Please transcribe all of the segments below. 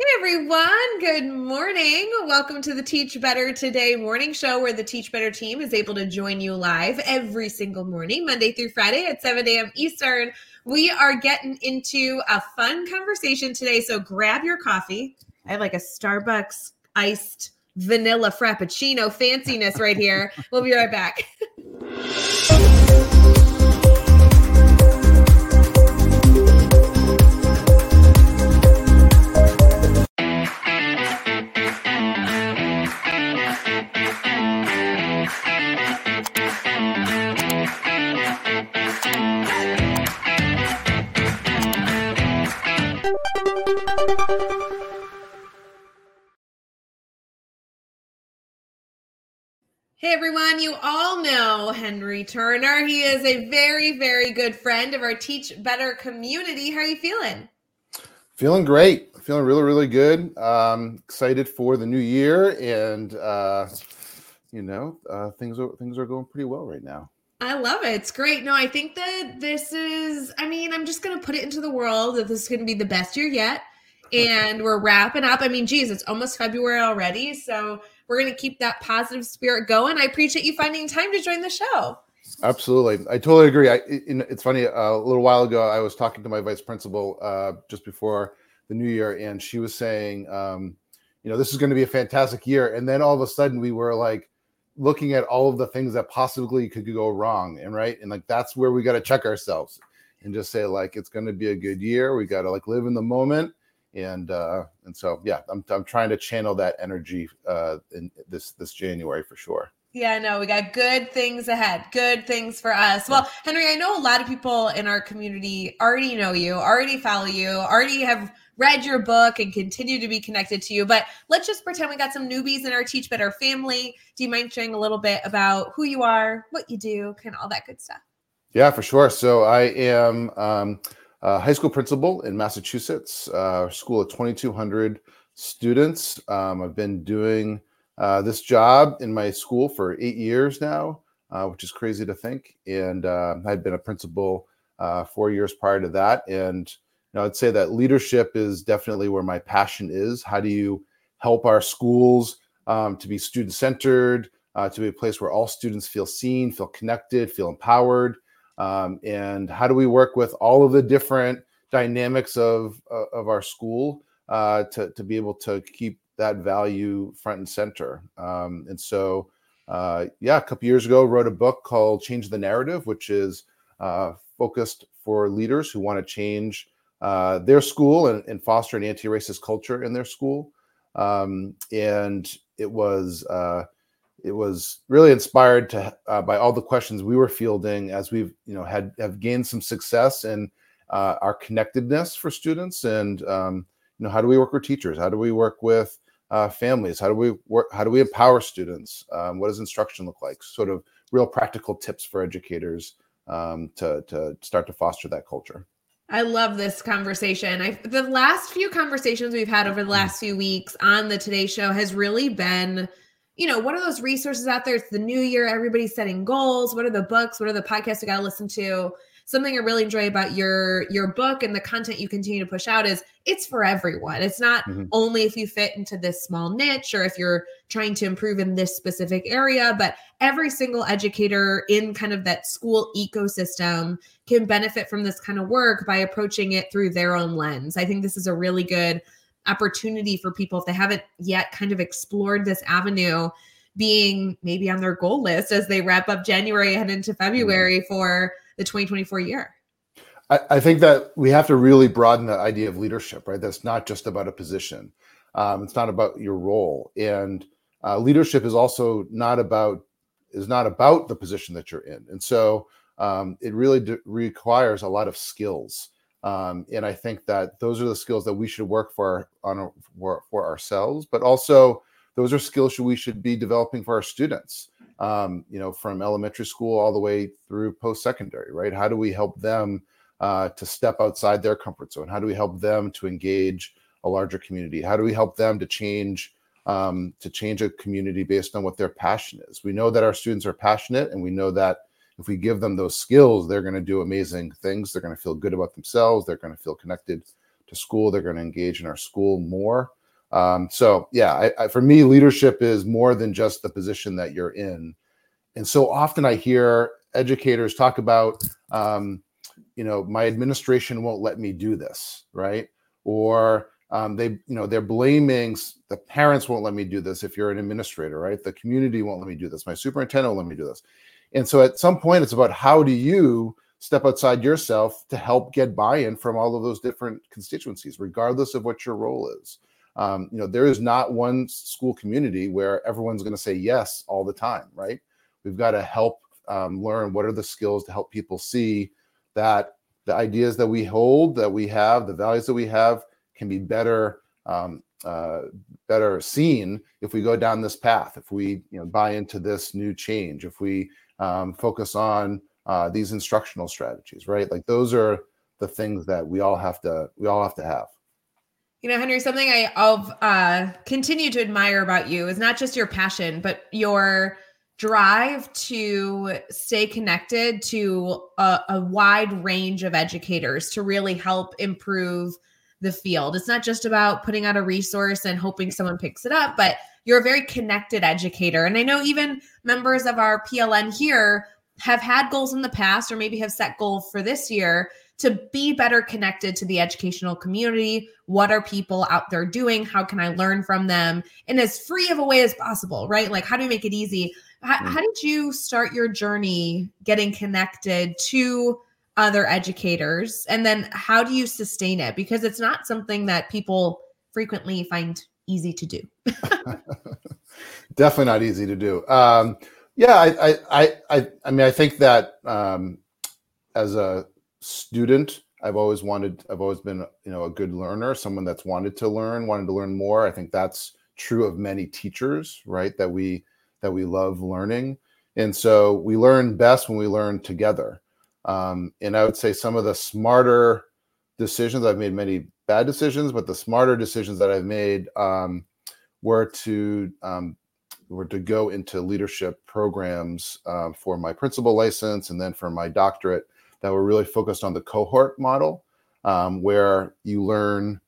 Hey everyone, good morning. Welcome to the Teach Better Today morning show where the Teach Better team is able to join you live every single morning, Monday through Friday at 7 a.m. Eastern. We are getting into a fun conversation today, so grab your coffee. I have like a Starbucks iced vanilla frappuccino fanciness right here. We'll be right back. Hey everyone, you all know Henry Turner. He is a very, very good friend of our Teach Better community. How are you feeling? Feeling great. Feeling really, really good. Um, excited for the new year, and uh, you know, uh, things are things are going pretty well right now. I love it. It's great. No, I think that this is. I mean, I'm just gonna put it into the world that this is gonna be the best year yet, and we're wrapping up. I mean, geez, it's almost February already, so we're going to keep that positive spirit going. I appreciate you finding time to join the show. Absolutely. I totally agree. I, it's funny. A little while ago, I was talking to my vice principal uh, just before the new year, and she was saying, um, you know, this is going to be a fantastic year. And then all of a sudden, we were like looking at all of the things that possibly could go wrong. And right. And like, that's where we got to check ourselves and just say, like, it's going to be a good year. We got to like live in the moment and uh, and so yeah, I'm I'm trying to channel that energy uh, in this this January for sure. Yeah, no, we got good things ahead. Good things for us. Well, Henry, I know a lot of people in our community already know you, already follow you, already have read your book and continue to be connected to you. But let's just pretend we got some newbies in our Teach Better family. Do you mind sharing a little bit about who you are, what you do, kind of all that good stuff? Yeah, for sure. So I am um, uh, high school principal in Massachusetts, uh, school of 2,200 students. Um, I've been doing uh, this job in my school for eight years now, uh, which is crazy to think. And uh, I'd been a principal uh, four years prior to that. And you know, I'd say that leadership is definitely where my passion is. How do you help our schools um, to be student centered, to be a place where all students feel seen, feel connected, feel empowered? Um, and how do we work with all of the different dynamics of uh, of our school uh, to to be able to keep that value front and center. Um, and so, uh, yeah, a couple years ago, wrote a book called "Change the Narrative," which is uh, focused for leaders who want to change uh, their school and, and, foster an anti-racist culture in their school. Um, and it was uh, it was really inspired to uh, by all the questions we were fielding as we've you know had have gained some success in uh, our connectedness for students and um, you know how do we work with teachers? How do we work with uh, families? How do we work how do we empower students? Um, what does instruction look like? Sort of real practical tips for educators um, to to start to foster that culture. I love this conversation. I the last few conversations we've had over the mm-hmm. last few weeks on the Today Show has really been you know, what are those resources out there? It's the new year, everybody's setting goals. What are the books? What are the podcasts you got to listen to? Something I really enjoy about your your book and the content you continue to push out is it's for everyone. It's not mm-hmm. only if you fit into this small niche or if you're trying to improve in this specific area, but every single educator in kind of that school ecosystem can benefit from this kind of work by approaching it through their own lens. I think this is a really good opportunity for people if they haven't yet kind of explored this avenue being maybe on their goal list as they wrap up January and into February for the 2024 year. I, I think that we have to really broaden the idea of leadership, right? That's not just about a position. Um, it's not about your role, and uh, leadership is also not about is not about the position that you're in. And so um, it really d- requires a lot of skills. Um, and I think that those are the skills that we should work for on for, for ourselves, but also those are skills we should be developing for our students. Um, you know, from elementary school all the way through post secondary, right? How do we help them uh, to step outside their comfort zone? How do we help them to engage a larger community? How do we help them to change um, to change a community based on what their passion is? We know that our students are passionate, and we know that if we give them those skills, they're going to do amazing things. They're going to feel good about themselves. They're going to feel connected to school. They're going to engage in our school more. Um, so yeah, I, I, for me, leadership is more than just the position that you're in. And so often I hear educators talk about, um, you know, my administration won't let me do this, right? Or um, they, you know, they're blaming the parents won't let me do this. If you're an administrator, right? The community won't let me do this. My superintendent won't let me do this. And so at some point, it's about how do you step outside yourself to help get buy-in from all of those different constituencies, regardless of what your role is. Um, you know, there is not one school community where everyone's going to say yes all the time, right? We've got to help um, learn what are the skills to help people see that the ideas that we hold, that we have, the values that we have, can be better um, uh, better seen if we go down this path. If we you know buy into this new change, if we um, focus on uh, these instructional strategies, right? Like those are the things that we all have to we all have to have. You know, Henry, something I of uh, continue to admire about you is not just your passion, but your drive to stay connected to a, a wide range of educators to really help improve the field. It's not just about putting out a resource and hoping someone picks it up, but you're a very connected educator. And I know even members of our PLN here have had goals in the past or maybe have set goals for this year to be better connected to the educational community. What are people out there doing? How can I learn from them in as free of a way as possible, right? Like, how do we make it easy? How, mm. how did you start your journey getting connected to other educators? And then how do you sustain it? Because it's not something that people frequently find easy to do. Definitely not easy to do. Um, yeah, I, I, I, I mean, I think that um, as a student, I've always wanted, I've always been, you know, a good learner, someone that's wanted to learn, wanted to learn more. I think that's true of many teachers, right? That we, that we love learning. And so we learn best when we learn together. Um, and I would say some of the smarter decisions I've made many bad decisions, but the smarter decisions that I've made um, were to um, were to go into leadership programs uh, for my principal license and then for my doctorate that were really focused on the cohort model, um, where you learn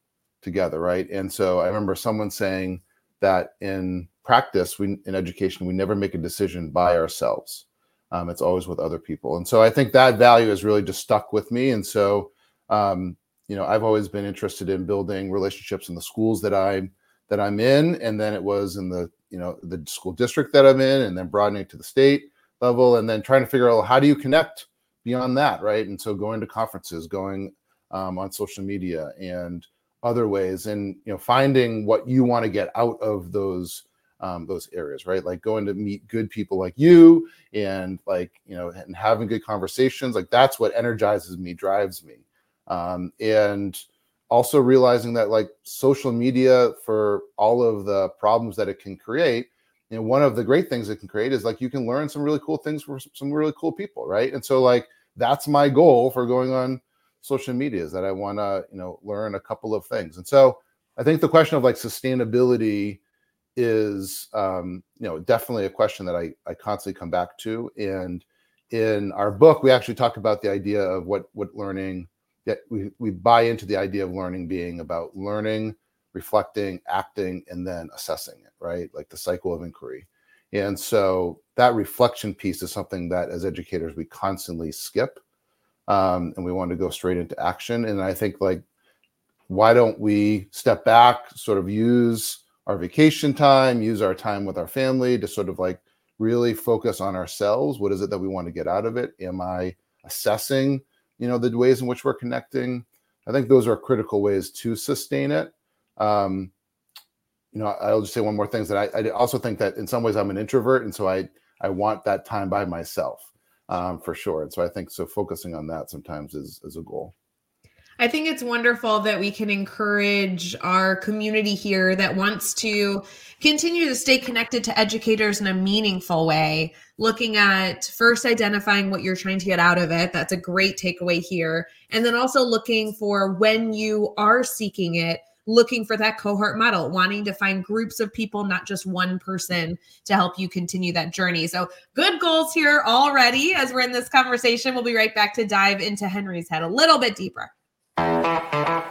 together, right? And so I remember someone saying that in practice, we in education, we never make a decision by ourselves. Um, it's always with other people. And so I think that value has really just stuck with me. And so, um, you know, I've always been interested in building relationships in the schools that I that I'm in, and then it was in the you know the school district that I'm in, and then broadening to the state level, and then trying to figure out how do you connect beyond that, right? And so going to conferences, going um, on social media, and other ways, and you know, finding what you want to get out of those um, those areas, right? Like going to meet good people like you and like, you know, and having good conversations. Like that's what energizes me, drives me. Um, and also realizing that like social media for all of the problems that it can create, you know, one of the great things it can create is like you can learn some really cool things from some really cool people, right? And so like that's my goal for going on social media is that I want to, you know, learn a couple of things. And so I think the question of like sustainability is um, you know definitely a question that I, I constantly come back to and in our book we actually talk about the idea of what what learning that we, we buy into the idea of learning being about learning reflecting acting and then assessing it right like the cycle of inquiry and so that reflection piece is something that as educators we constantly skip um, and we want to go straight into action and i think like why don't we step back sort of use our vacation time, use our time with our family to sort of like really focus on ourselves. What is it that we want to get out of it? Am I assessing, you know, the ways in which we're connecting? I think those are critical ways to sustain it. Um, you know, I'll just say one more thing that I, I, also think that in some ways I'm an introvert, and so I I want that time by myself um, for sure. And so I think so focusing on that sometimes is is a goal. I think it's wonderful that we can encourage our community here that wants to continue to stay connected to educators in a meaningful way, looking at first identifying what you're trying to get out of it. That's a great takeaway here. And then also looking for when you are seeking it, looking for that cohort model, wanting to find groups of people, not just one person to help you continue that journey. So, good goals here already as we're in this conversation. We'll be right back to dive into Henry's head a little bit deeper. Thank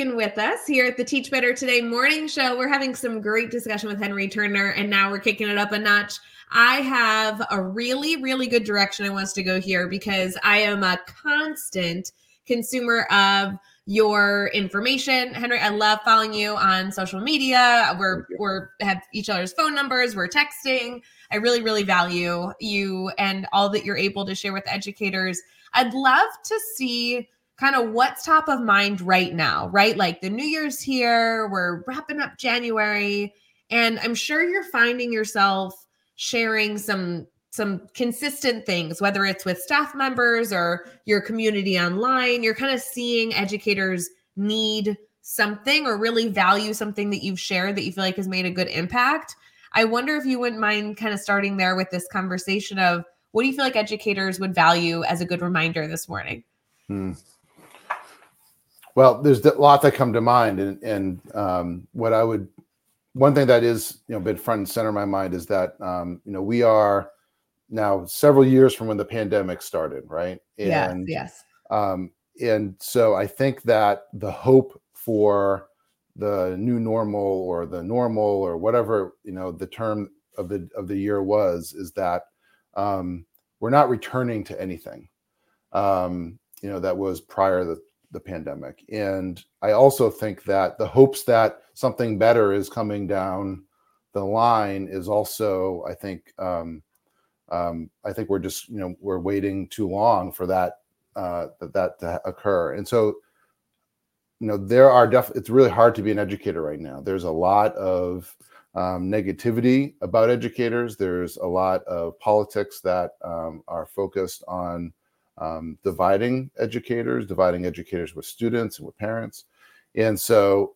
sticking with us here at the Teach Better Today morning show. We're having some great discussion with Henry Turner, and now we're kicking it up a notch. I have a really, really good direction I want us to go here because I am a constant consumer of your information. Henry, I love following you on social media. We're we're have each other's phone numbers, we're texting. I really, really value you and all that you're able to share with educators. I'd love to see kind of what's top of mind right now, right? Like the New Year's here, we're wrapping up January, and I'm sure you're finding yourself sharing some some consistent things, whether it's with staff members or your community online, you're kind of seeing educators need something or really value something that you've shared that you feel like has made a good impact. I wonder if you wouldn't mind kind of starting there with this conversation of what do you feel like educators would value as a good reminder this morning? Hmm. Well, there's a lot that come to mind, and, and um, what I would, one thing that is you know been front and center in my mind is that um, you know we are now several years from when the pandemic started, right? And, yes, yes. Um, and so I think that the hope for the new normal or the normal or whatever you know the term of the of the year was is that um, we're not returning to anything um, you know that was prior to the, the pandemic and i also think that the hopes that something better is coming down the line is also i think um, um, I think we're just you know we're waiting too long for that uh, that that to occur. And so you know there are definitely it's really hard to be an educator right now. There's a lot of um, negativity about educators. There's a lot of politics that um, are focused on um, dividing educators, dividing educators with students and with parents. And so,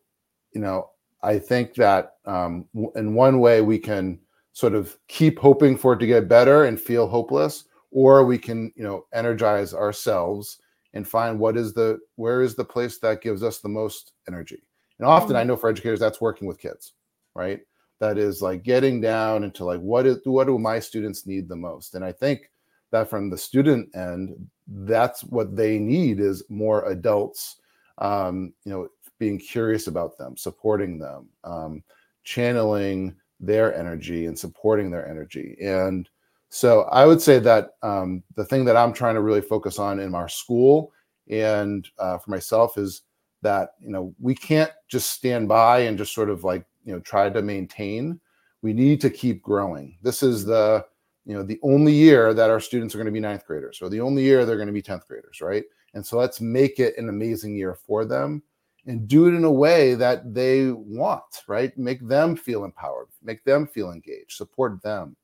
you know, I think that um, in one way we can sort of keep hoping for it to get better and feel hopeless or we can you know energize ourselves and find what is the where is the place that gives us the most energy and often mm-hmm. i know for educators that's working with kids right that is like getting down into like what is what do my students need the most and i think that from the student end that's what they need is more adults um, you know being curious about them supporting them um, channeling their energy and supporting their energy. And so I would say that um, the thing that I'm trying to really focus on in our school and uh, for myself is that you know we can't just stand by and just sort of like you know try to maintain. We need to keep growing. This is the you know the only year that our students are going to be ninth graders, or the only year they're going to be tenth graders, right? And so let's make it an amazing year for them and do it in a way that they want, right? Make them feel empowered, make them feel engaged, support them.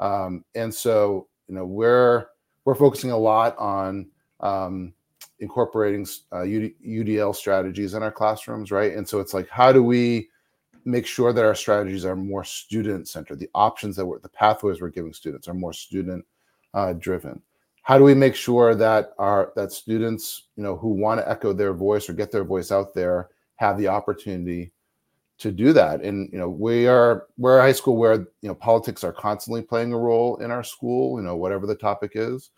Um, and so, you know, we're we're focusing a lot on um, incorporating uh, UDL strategies in our classrooms, right? And so it's like, how do we make sure that our strategies are more student centered? The options that we're, the pathways we're giving students are more student uh, driven. How do we make sure that our that students you know who want to echo their voice or get their voice out there have the opportunity to do that? And you know we are we're a high school where you know politics are constantly playing a role in our school you know whatever the topic is.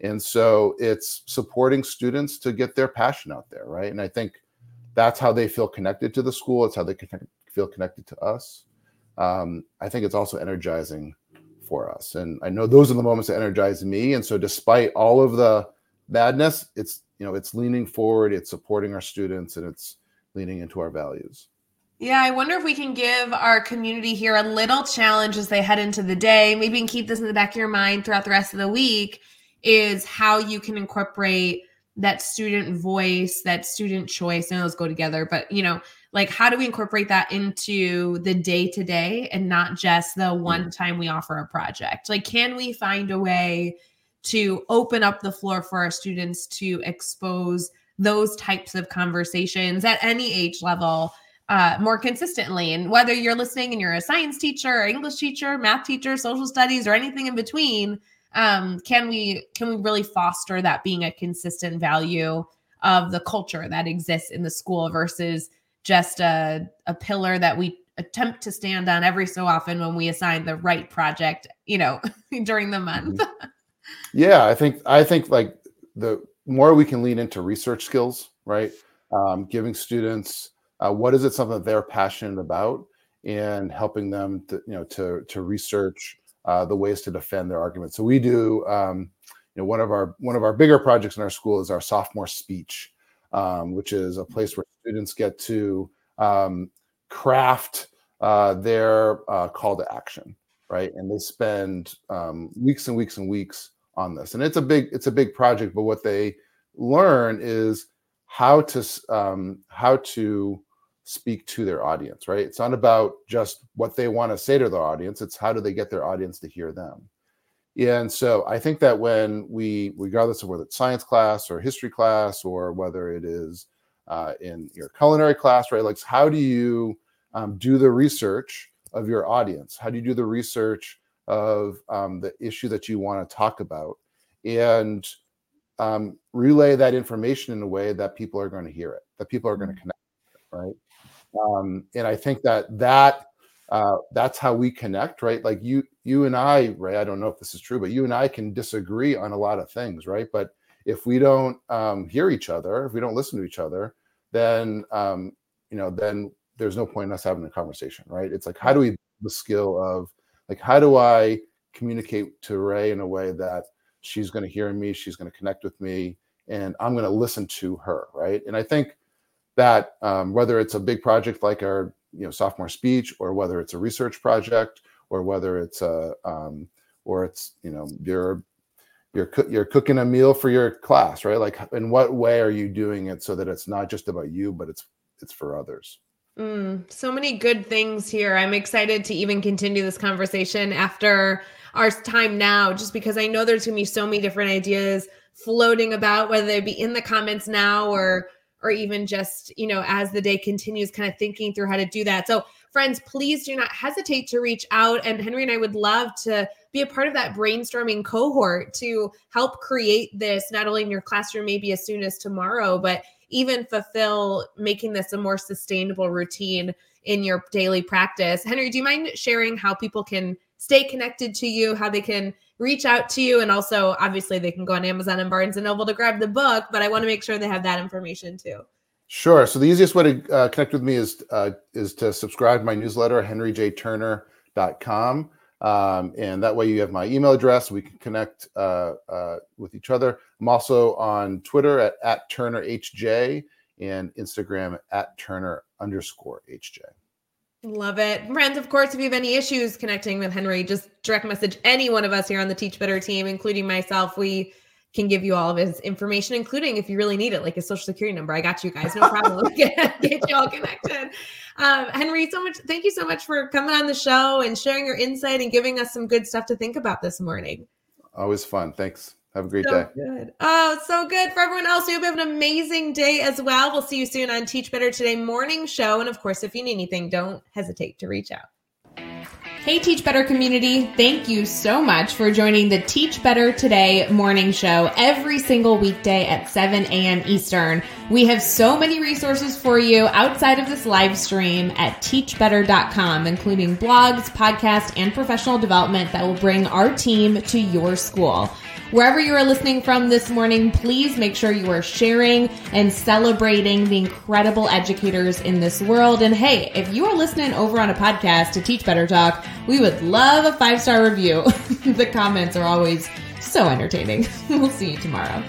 And so it's supporting students to get their passion out there right? And i think that's how they feel connected to the school. It's how they feel connected to us um, i think it's also energizing for us. And I know those are the moments that energize me. And so despite all of the madness, it's you know, it's leaning forward, it's supporting our students, and it's leaning into our values. Yeah, I wonder if we can give our community here a little challenge as they head into the day. Maybe you can keep this in the back of your mind throughout the rest of the week is how you can incorporate that student voice, that student choice. and those go together, but you know, like how do we incorporate that into the day to day and not just the mm-hmm. one time we offer a project like can we find a way to open up the floor for our students to expose those types of conversations at any age level uh, more consistently. And whether you're listening and you're a science teacher, or English teacher, math teacher, social studies, or anything in between, um, can we can we really foster that being a consistent value of the culture that exists in the school versus just a, a pillar that we attempt to stand on every so often when we assign the right project, you know, during the month. Mm-hmm. yeah, I think I think like the more we can lean into research skills, right? um, giving students uh, what is it something that they're passionate about and helping them to you know to to research uh, the ways to defend their argument. So we do um, you know one of our one of our bigger projects in our school is our sophomore speech, um, which is a place where students get to um, craft uh, their uh, call to action, right? And they spend um, weeks and weeks and weeks on this, and it's a big it's a big project. But what they learn is how to um, how to speak to their audience, right? It's not about just what they want to say to their audience, it's how do they get their audience to hear them. And so I think that when we, regardless of whether it's science class or history class or whether it is uh, in your culinary class, right? Like, how do you um, do the research of your audience? How do you do the research of um, the issue that you want to talk about? And um, relay that information in a way that people are going to hear it, that people are going to mm-hmm. connect, right? Um, and I think that that uh, that's how we connect, right? Like you, you and I, right? I don't know if this is true, but you and I can disagree on a lot of things, right? But if we don't um, hear each other, if we don't listen to each other, then um, you know, then there's no point in us having a conversation, right? It's like how do we the skill of like how do I communicate to Rae in a way that she's going to hear me, she's going to connect with me, and I'm going to listen to her, right? And I think that um, whether it's a big project like our you know sophomore speech or whether it's a research project or whether it's a um, or it's you know you're you're you're cooking a meal for your class right? Like in what way are you doing it so that it's not just about you but it's it's for others? Mm, so many good things here. I'm excited to even continue this conversation after our time now just because i know there's going to be so many different ideas floating about whether they be in the comments now or or even just, you know, as the day continues, kind of thinking through how to do that. So, friends, please do not hesitate to reach out. And Henry and I would love to be a part of that brainstorming cohort to help create this, not only in your classroom, maybe as soon as tomorrow, but even fulfill making this a more sustainable routine in your daily practice. Henry, do you mind sharing how people can stay connected to you, how they can reach out to you. And also, obviously, they can go on Amazon and Barnes and Noble to grab the book, but I want to make sure they have that information too. Sure. So the easiest way to uh, connect with me is uh, is to subscribe to my newsletter, henryjturner.com. Um, and that way you have my email address. We can connect uh, uh, with each other. I'm also on Twitter at, at TurnerHJ and Instagram at Turner underscore HJ. Love it. Friends, of course, if you have any issues connecting with Henry, just direct message any one of us here on the Teach Better team, including myself. We can give you all of his information, including if you really need it, like his social security number. I got you guys, no problem. get, get you all connected. Um, Henry, so much. Thank you so much for coming on the show and sharing your insight and giving us some good stuff to think about this morning. Always fun. Thanks. Have a great so day. Good. Oh, so good for everyone else. We hope you have an amazing day as well. We'll see you soon on Teach Better Today morning show. And of course, if you need anything, don't hesitate to reach out. Hey, Teach Better community. Thank you so much for joining the Teach Better Today morning show every single weekday at 7 a.m. Eastern. We have so many resources for you outside of this live stream at teachbetter.com, including blogs, podcasts, and professional development that will bring our team to your school. Wherever you are listening from this morning, please make sure you are sharing and celebrating the incredible educators in this world. And hey, if you are listening over on a podcast to Teach Better Talk, we would love a five star review. the comments are always so entertaining. we'll see you tomorrow.